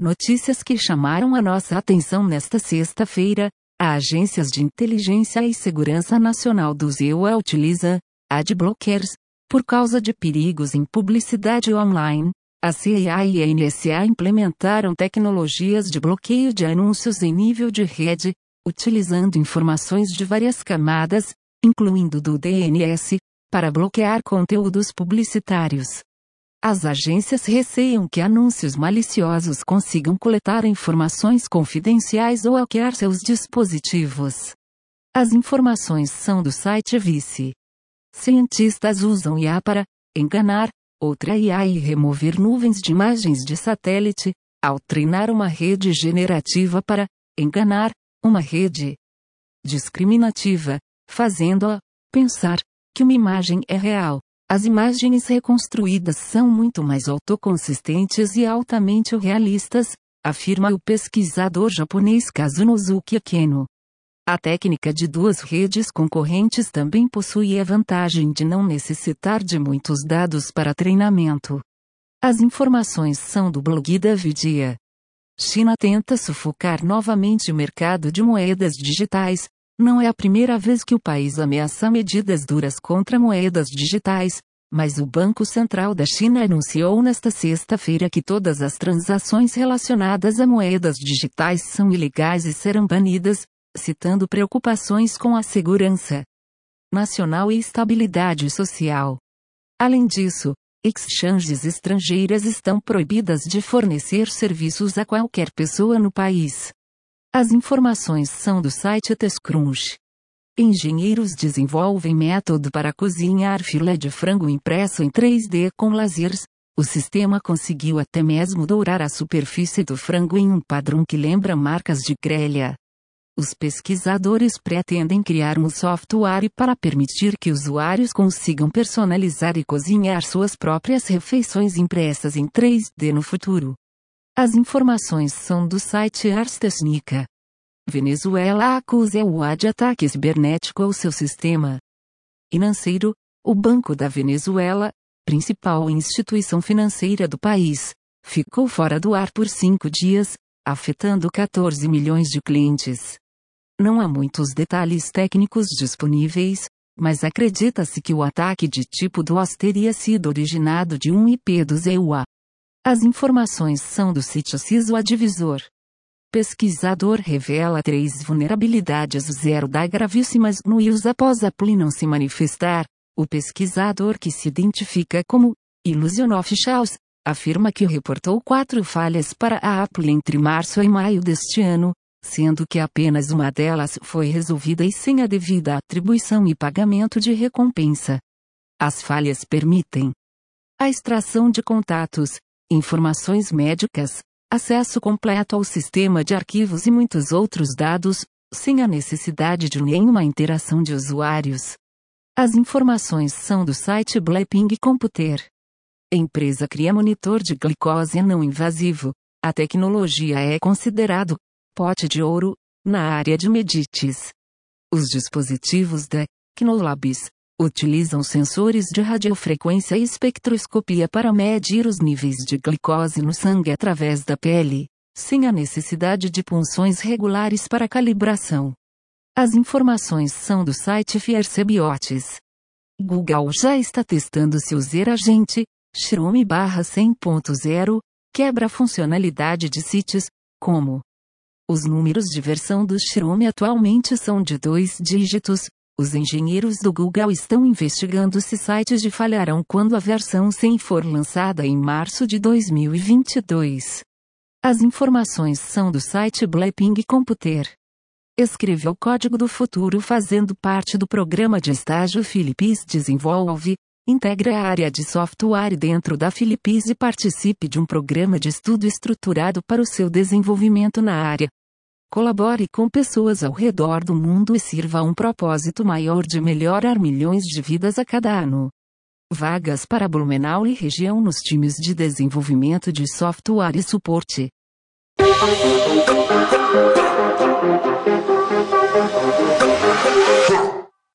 Notícias que chamaram a nossa atenção nesta sexta-feira. A Agências de Inteligência e Segurança Nacional do EUA utiliza adblockers por causa de perigos em publicidade online. A CIA e a NSA implementaram tecnologias de bloqueio de anúncios em nível de rede, utilizando informações de várias camadas, incluindo do DNS, para bloquear conteúdos publicitários. As agências receiam que anúncios maliciosos consigam coletar informações confidenciais ou hackear seus dispositivos. As informações são do site Vice. Cientistas usam IA para enganar outra IA e remover nuvens de imagens de satélite, ao treinar uma rede generativa para enganar uma rede discriminativa, fazendo-a pensar que uma imagem é real. As imagens reconstruídas são muito mais autoconsistentes e altamente realistas, afirma o pesquisador japonês Kazunosuke Akeno. A técnica de duas redes concorrentes também possui a vantagem de não necessitar de muitos dados para treinamento. As informações são do blog da Vidia. China tenta sufocar novamente o mercado de moedas digitais, não é a primeira vez que o país ameaça medidas duras contra moedas digitais, mas o Banco Central da China anunciou nesta sexta-feira que todas as transações relacionadas a moedas digitais são ilegais e serão banidas, citando preocupações com a segurança nacional e estabilidade social. Além disso, exchanges estrangeiras estão proibidas de fornecer serviços a qualquer pessoa no país. As informações são do site TestCrunch. Engenheiros desenvolvem método para cozinhar filé de frango impresso em 3D com lasers. O sistema conseguiu até mesmo dourar a superfície do frango em um padrão que lembra marcas de grelha. Os pesquisadores pretendem criar um software para permitir que usuários consigam personalizar e cozinhar suas próprias refeições impressas em 3D no futuro. As informações são do site Ars Technica. Venezuela acusa o de ataque cibernético ao seu sistema financeiro. O Banco da Venezuela, principal instituição financeira do país, ficou fora do ar por cinco dias, afetando 14 milhões de clientes. Não há muitos detalhes técnicos disponíveis, mas acredita-se que o ataque de tipo DOS teria sido originado de um IP do ZEUA. As informações são do sítio CISO Advisor. Pesquisador revela três vulnerabilidades zero da gravíssimas no iOS após a Apple não se manifestar. O pesquisador que se identifica como Illusion Officials afirma que reportou quatro falhas para a Apple entre março e maio deste ano, sendo que apenas uma delas foi resolvida e sem a devida atribuição e pagamento de recompensa. As falhas permitem a extração de contatos, informações médicas, acesso completo ao sistema de arquivos e muitos outros dados, sem a necessidade de nenhuma interação de usuários. As informações são do site Blapping Computer. Empresa cria monitor de glicose não invasivo. A tecnologia é considerado pote de ouro na área de medites. Os dispositivos da Knolabs utilizam sensores de radiofrequência e espectroscopia para medir os níveis de glicose no sangue através da pele, sem a necessidade de punções regulares para calibração. As informações são do site Fiercebiotes. Google já está testando seu Zer Agente, Chrome 100.0, quebra a funcionalidade de sites, como os números de versão do Chrome atualmente são de dois dígitos, os engenheiros do Google estão investigando se sites de falharão quando a versão 100 for lançada em março de 2022. As informações são do site Blapping Computer. Escreva o código do futuro fazendo parte do programa de estágio Philips Desenvolve, integre a área de software dentro da Philips e participe de um programa de estudo estruturado para o seu desenvolvimento na área. Colabore com pessoas ao redor do mundo e sirva a um propósito maior de melhorar milhões de vidas a cada ano. Vagas para Blumenau e região nos times de desenvolvimento de software e suporte.